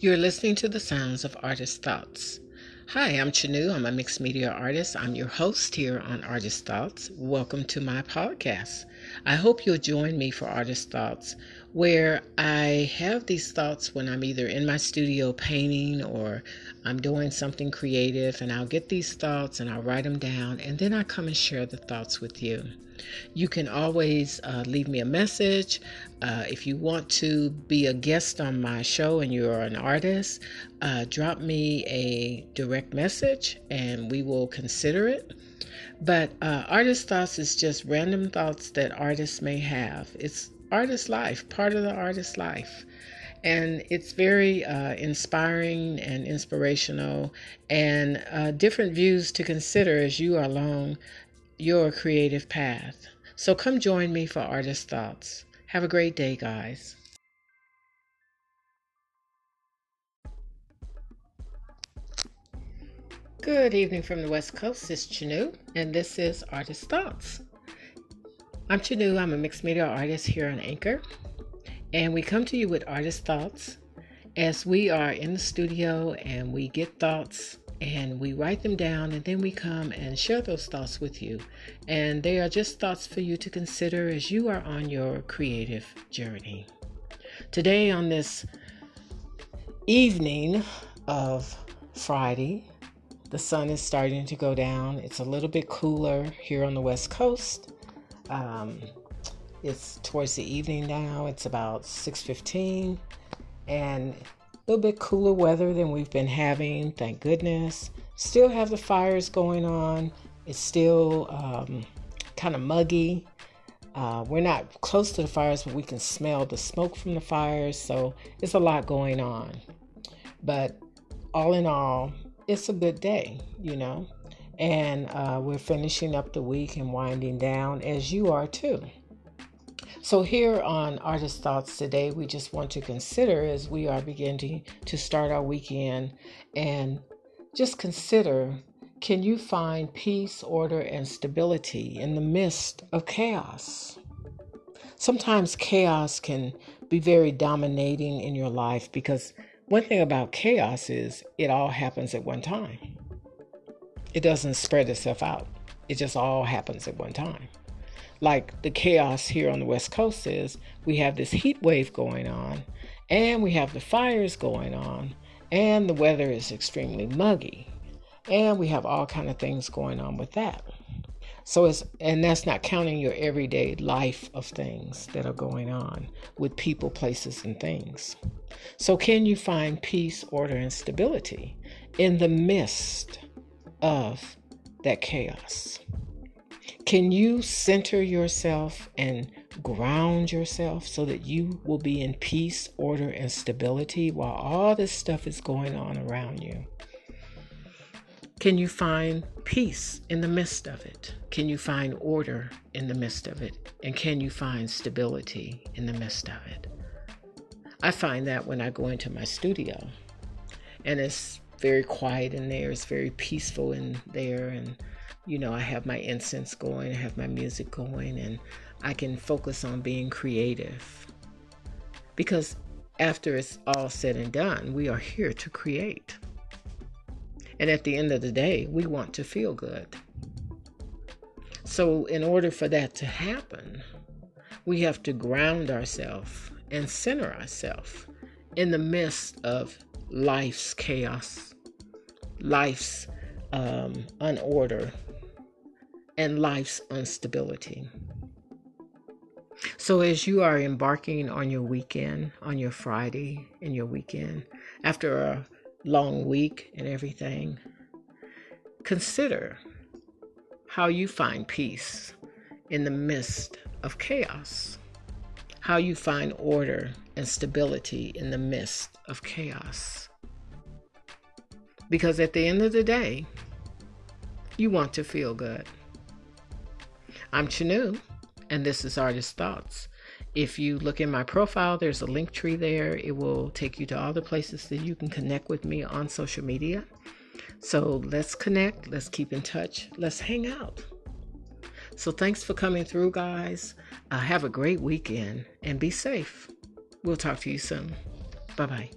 You're listening to the sounds of Artist Thoughts. Hi, I'm Chanu. I'm a mixed media artist. I'm your host here on Artist Thoughts. Welcome to my podcast. I hope you'll join me for Artist Thoughts, where I have these thoughts when I'm either in my studio painting or I'm doing something creative, and I'll get these thoughts and I'll write them down, and then I come and share the thoughts with you. You can always uh, leave me a message. Uh, if you want to be a guest on my show and you're an artist, uh, drop me a direct message and we will consider it. But uh, artist thoughts is just random thoughts that artists may have. It's artist life, part of the artist life and it's very uh, inspiring and inspirational and uh, different views to consider as you are along your creative path. So come join me for Artist Thoughts. Have a great day, guys. Good evening from the West Coast. It's Chanu, and this is Artist Thoughts. I'm Chanu. I'm a mixed media artist here on Anchor, and we come to you with Artist Thoughts as we are in the studio and we get thoughts and we write them down and then we come and share those thoughts with you. And they are just thoughts for you to consider as you are on your creative journey. Today, on this evening of Friday, the sun is starting to go down. It's a little bit cooler here on the West Coast. Um, it's towards the evening now. It's about 6:15 and little bit cooler weather than we've been having, thank goodness. Still have the fires going on. It's still um, kind of muggy. Uh, we're not close to the fires, but we can smell the smoke from the fires. So it's a lot going on. But all in all, it's a good day, you know. And uh, we're finishing up the week and winding down, as you are too. So, here on Artist Thoughts today, we just want to consider as we are beginning to start our weekend and just consider can you find peace, order, and stability in the midst of chaos? Sometimes chaos can be very dominating in your life because one thing about chaos is it all happens at one time. It doesn't spread itself out, it just all happens at one time like the chaos here on the West Coast is we have this heat wave going on, and we have the fires going on, and the weather is extremely muggy, and we have all kind of things going on with that. So it's and that's not counting your everyday life of things that are going on with people, places, and things. So can you find peace, order, and stability in the midst of that chaos? Can you center yourself and ground yourself so that you will be in peace, order, and stability while all this stuff is going on around you? Can you find peace in the midst of it? Can you find order in the midst of it? And can you find stability in the midst of it? I find that when I go into my studio and it's very quiet in there, it's very peaceful in there, and you know, I have my incense going, I have my music going, and I can focus on being creative. Because after it's all said and done, we are here to create. And at the end of the day, we want to feel good. So, in order for that to happen, we have to ground ourselves and center ourselves in the midst of life's chaos, life's um, unorder, and life's instability. So, as you are embarking on your weekend, on your Friday and your weekend, after a long week and everything, consider how you find peace in the midst of chaos, how you find order and stability in the midst of chaos. Because at the end of the day, you want to feel good. I'm Chanu, and this is Artist Thoughts. If you look in my profile, there's a link tree there. It will take you to all the places that you can connect with me on social media. So let's connect, let's keep in touch, let's hang out. So thanks for coming through, guys. Uh, have a great weekend and be safe. We'll talk to you soon. Bye bye.